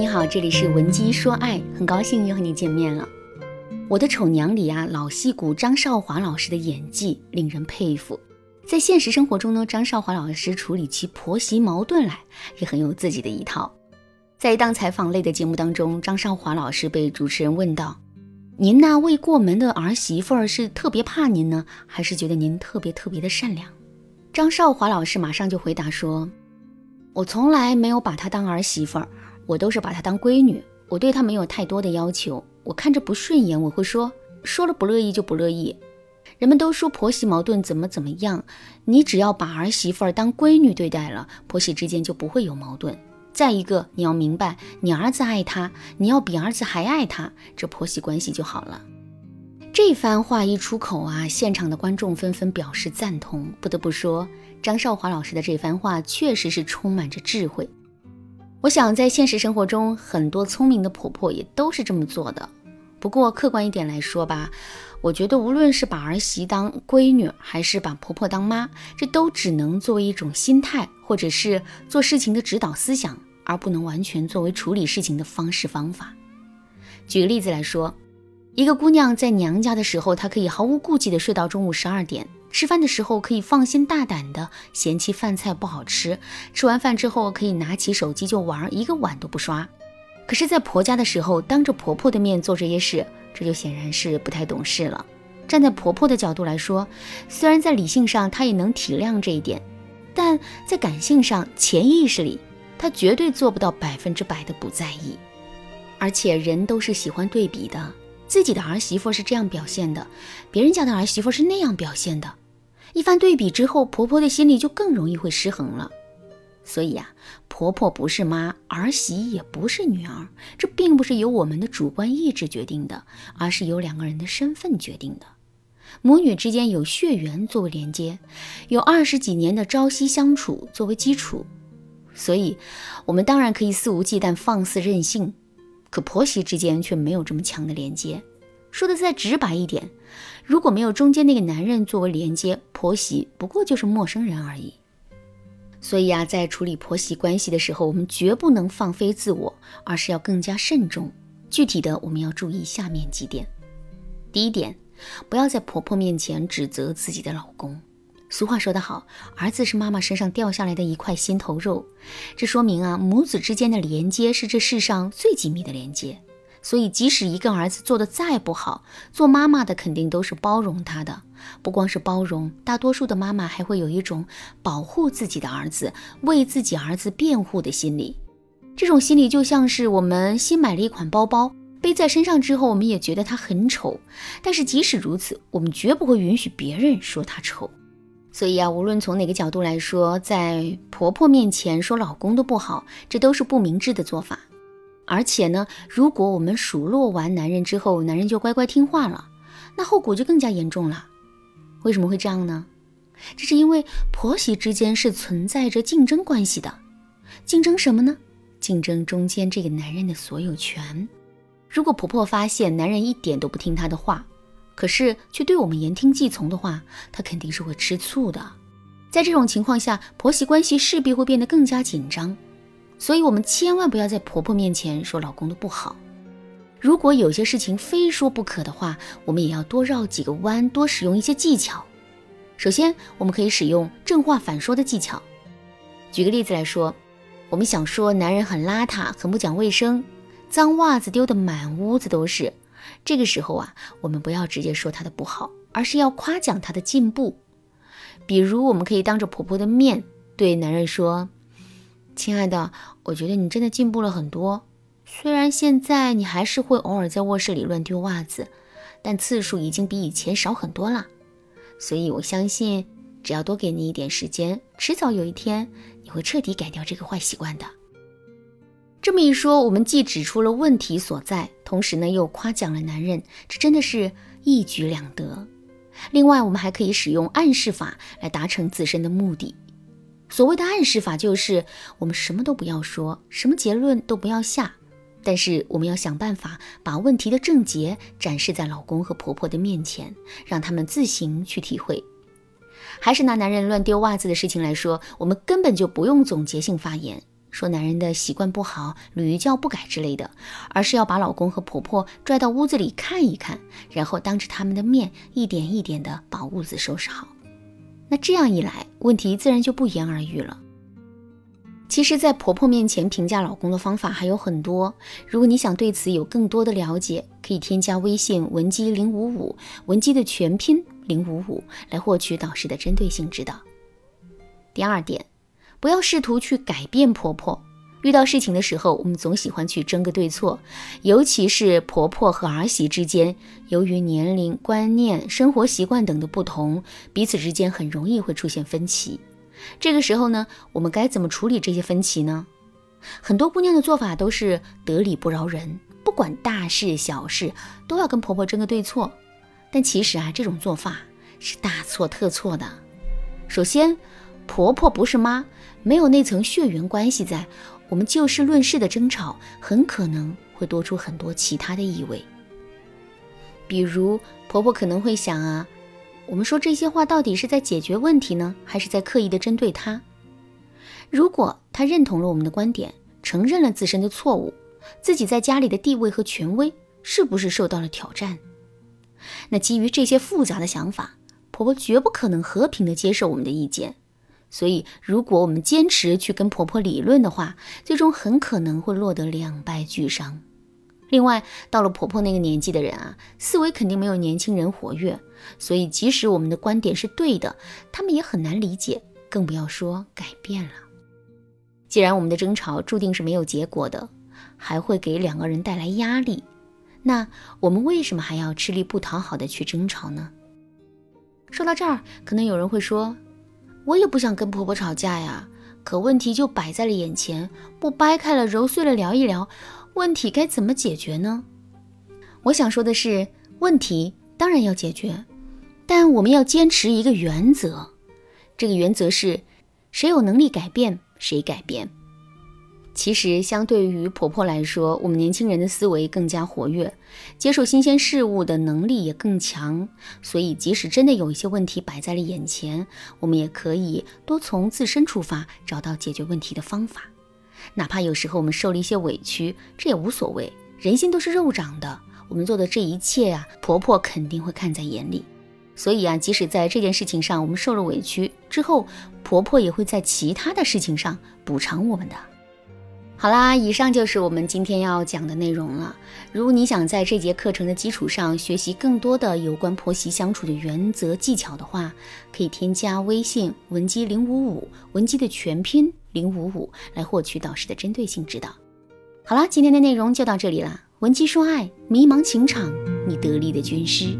你好，这里是文姬说爱，很高兴又和你见面了。我的丑娘里啊，老戏骨张少华老师的演技令人佩服。在现实生活中呢，张少华老师处理其婆媳矛盾来也很有自己的一套。在一档采访类的节目当中，张少华老师被主持人问到：“您那未过门的儿媳妇儿是特别怕您呢，还是觉得您特别特别的善良？”张少华老师马上就回答说：“我从来没有把她当儿媳妇儿。”我都是把她当闺女，我对她没有太多的要求。我看着不顺眼，我会说，说了不乐意就不乐意。人们都说婆媳矛盾怎么怎么样，你只要把儿媳妇儿当闺女对待了，婆媳之间就不会有矛盾。再一个，你要明白，你儿子爱她，你要比儿子还爱她，这婆媳关系就好了。这番话一出口啊，现场的观众纷纷表示赞同。不得不说，张少华老师的这番话确实是充满着智慧。我想，在现实生活中，很多聪明的婆婆也都是这么做的。不过，客观一点来说吧，我觉得无论是把儿媳当闺女，还是把婆婆当妈，这都只能作为一种心态，或者是做事情的指导思想，而不能完全作为处理事情的方式方法。举个例子来说，一个姑娘在娘家的时候，她可以毫无顾忌地睡到中午十二点。吃饭的时候可以放心大胆的嫌弃饭菜不好吃，吃完饭之后可以拿起手机就玩，一个碗都不刷。可是，在婆家的时候，当着婆婆的面做这些事，这就显然是不太懂事了。站在婆婆的角度来说，虽然在理性上她也能体谅这一点，但在感性上、潜意识里，她绝对做不到百分之百的不在意。而且，人都是喜欢对比的，自己的儿媳妇是这样表现的，别人家的儿媳妇是那样表现的。一番对比之后，婆婆的心里就更容易会失衡了。所以啊，婆婆不是妈，儿媳也不是女儿，这并不是由我们的主观意志决定的，而是由两个人的身份决定的。母女之间有血缘作为连接，有二十几年的朝夕相处作为基础，所以我们当然可以肆无忌惮、放肆任性。可婆媳之间却没有这么强的连接。说的再直白一点，如果没有中间那个男人作为连接，婆媳不过就是陌生人而已。所以啊，在处理婆媳关系的时候，我们绝不能放飞自我，而是要更加慎重。具体的，我们要注意下面几点。第一点，不要在婆婆面前指责自己的老公。俗话说得好，儿子是妈妈身上掉下来的一块心头肉，这说明啊，母子之间的连接是这世上最紧密的连接。所以，即使一个儿子做的再不好，做妈妈的肯定都是包容他的。不光是包容，大多数的妈妈还会有一种保护自己的儿子、为自己儿子辩护的心理。这种心理就像是我们新买了一款包包，背在身上之后，我们也觉得它很丑。但是即使如此，我们绝不会允许别人说它丑。所以啊，无论从哪个角度来说，在婆婆面前说老公的不好，这都是不明智的做法。而且呢，如果我们数落完男人之后，男人就乖乖听话了，那后果就更加严重了。为什么会这样呢？这是因为婆媳之间是存在着竞争关系的。竞争什么呢？竞争中间这个男人的所有权。如果婆婆发现男人一点都不听她的话，可是却对我们言听计从的话，她肯定是会吃醋的。在这种情况下，婆媳关系势必会变得更加紧张。所以，我们千万不要在婆婆面前说老公的不好。如果有些事情非说不可的话，我们也要多绕几个弯，多使用一些技巧。首先，我们可以使用正话反说的技巧。举个例子来说，我们想说男人很邋遢，很不讲卫生，脏袜子丢得满屋子都是。这个时候啊，我们不要直接说他的不好，而是要夸奖他的进步。比如，我们可以当着婆婆的面对男人说。亲爱的，我觉得你真的进步了很多。虽然现在你还是会偶尔在卧室里乱丢袜子，但次数已经比以前少很多了。所以我相信，只要多给你一点时间，迟早有一天你会彻底改掉这个坏习惯的。这么一说，我们既指出了问题所在，同时呢又夸奖了男人，这真的是一举两得。另外，我们还可以使用暗示法来达成自身的目的。所谓的暗示法，就是我们什么都不要说，什么结论都不要下，但是我们要想办法把问题的症结展示在老公和婆婆的面前，让他们自行去体会。还是拿男人乱丢袜子的事情来说，我们根本就不用总结性发言，说男人的习惯不好，屡教不改之类的，而是要把老公和婆婆拽到屋子里看一看，然后当着他们的面一点一点的把屋子收拾好。那这样一来，问题自然就不言而喻了。其实，在婆婆面前评价老公的方法还有很多。如果你想对此有更多的了解，可以添加微信文姬零五五，文姬的全拼零五五，来获取导师的针对性指导。第二点，不要试图去改变婆婆。遇到事情的时候，我们总喜欢去争个对错，尤其是婆婆和儿媳之间，由于年龄、观念、生活习惯等的不同，彼此之间很容易会出现分歧。这个时候呢，我们该怎么处理这些分歧呢？很多姑娘的做法都是得理不饶人，不管大事小事都要跟婆婆争个对错。但其实啊，这种做法是大错特错的。首先，婆婆不是妈，没有那层血缘关系在，我们就事论事的争吵很可能会多出很多其他的意味。比如，婆婆可能会想啊。我们说这些话到底是在解决问题呢，还是在刻意的针对她？如果她认同了我们的观点，承认了自身的错误，自己在家里的地位和权威是不是受到了挑战？那基于这些复杂的想法，婆婆绝不可能和平的接受我们的意见。所以，如果我们坚持去跟婆婆理论的话，最终很可能会落得两败俱伤。另外，到了婆婆那个年纪的人啊，思维肯定没有年轻人活跃，所以即使我们的观点是对的，他们也很难理解，更不要说改变了。既然我们的争吵注定是没有结果的，还会给两个人带来压力，那我们为什么还要吃力不讨好的去争吵呢？说到这儿，可能有人会说，我也不想跟婆婆吵架呀，可问题就摆在了眼前，不掰开了揉碎了聊一聊。问题该怎么解决呢？我想说的是，问题当然要解决，但我们要坚持一个原则。这个原则是，谁有能力改变，谁改变。其实，相对于婆婆来说，我们年轻人的思维更加活跃，接受新鲜事物的能力也更强。所以，即使真的有一些问题摆在了眼前，我们也可以多从自身出发，找到解决问题的方法。哪怕有时候我们受了一些委屈，这也无所谓。人心都是肉长的，我们做的这一切呀，婆婆肯定会看在眼里。所以啊，即使在这件事情上我们受了委屈之后，婆婆也会在其他的事情上补偿我们的。好啦，以上就是我们今天要讲的内容了。如果你想在这节课程的基础上学习更多的有关婆媳相处的原则技巧的话，可以添加微信文姬零五五，文姬的全拼零五五，来获取导师的针对性指导。好啦，今天的内容就到这里啦。文姬说爱，迷茫情场，你得力的军师。